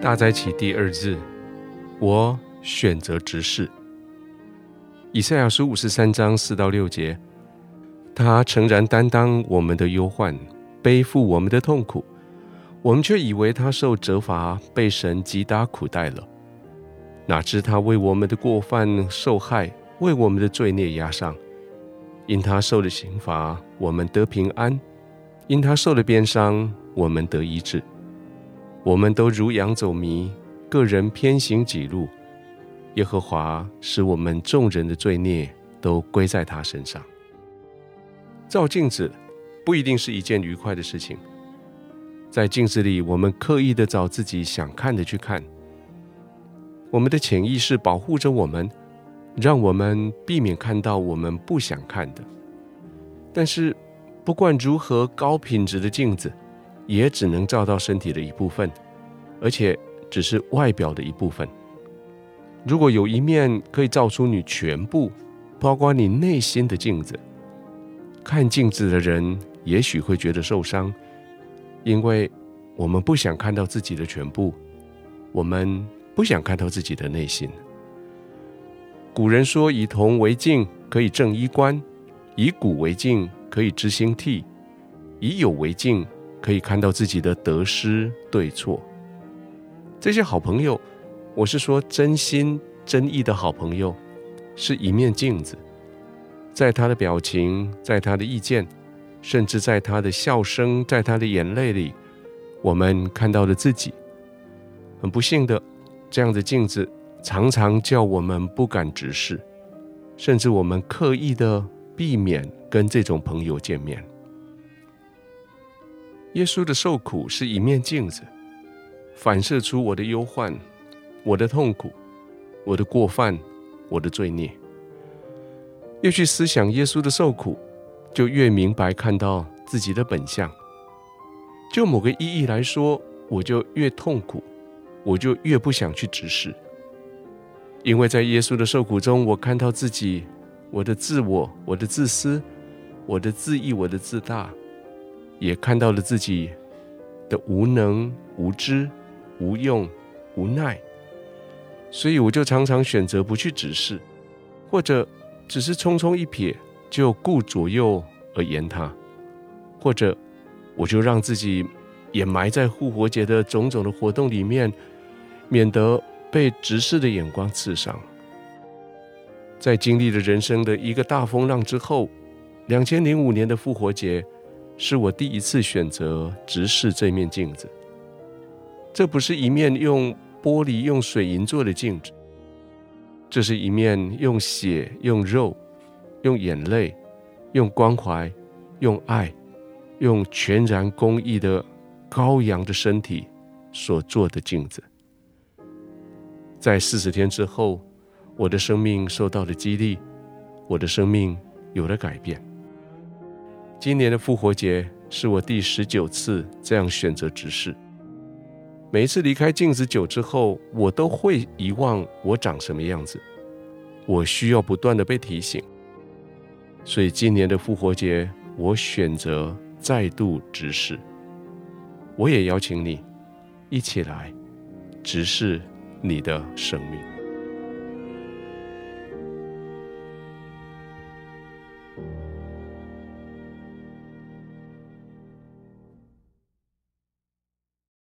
大斋期第二日，我选择直视。以赛亚书五十三章四到六节，他诚然担当我们的忧患，背负我们的痛苦，我们却以为他受责罚，被神击打苦待了。哪知他为我们的过犯受害，为我们的罪孽压伤。因他受了刑罚，我们得平安；因他受了鞭伤，我们得医治。我们都如羊走迷，各人偏行己路。耶和华使我们众人的罪孽都归在他身上。照镜子不一定是一件愉快的事情。在镜子里，我们刻意的找自己想看的去看。我们的潜意识保护着我们，让我们避免看到我们不想看的。但是，不管如何高品质的镜子，也只能照到身体的一部分，而且只是外表的一部分。如果有一面可以照出你全部，包括你内心的镜子，看镜子的人也许会觉得受伤，因为我们不想看到自己的全部，我们。不想看到自己的内心。古人说：“以铜为镜，可以正衣冠；以古为镜，可以知兴替；以友为镜，可以看到自己的得失对错。”这些好朋友，我是说真心真意的好朋友，是一面镜子，在他的表情，在他的意见，甚至在他的笑声，在他的眼泪里，我们看到了自己。很不幸的。这样的镜子常常叫我们不敢直视，甚至我们刻意的避免跟这种朋友见面。耶稣的受苦是一面镜子，反射出我的忧患、我的痛苦、我的过犯、我的罪孽。越去思想耶稣的受苦，就越明白看到自己的本相。就某个意义来说，我就越痛苦。我就越不想去直视，因为在耶稣的受苦中，我看到自己，我的自我，我的自私，我的自义，我的自大，也看到了自己的无能、无知、无用、无奈，所以我就常常选择不去直视，或者只是匆匆一瞥就顾左右而言他，或者我就让自己掩埋在复活节的种种的活动里面。免得被直视的眼光刺伤。在经历了人生的一个大风浪之后，两千零五年的复活节，是我第一次选择直视这面镜子。这不是一面用玻璃、用水银做的镜子，这是一面用血、用肉、用眼泪、用关怀、用爱、用全然公义的羔羊的身体所做的镜子。在四十天之后，我的生命受到了激励，我的生命有了改变。今年的复活节是我第十九次这样选择直视。每一次离开镜子久之后，我都会遗忘我长什么样子，我需要不断的被提醒。所以今年的复活节，我选择再度直视。我也邀请你一起来直视你的生命。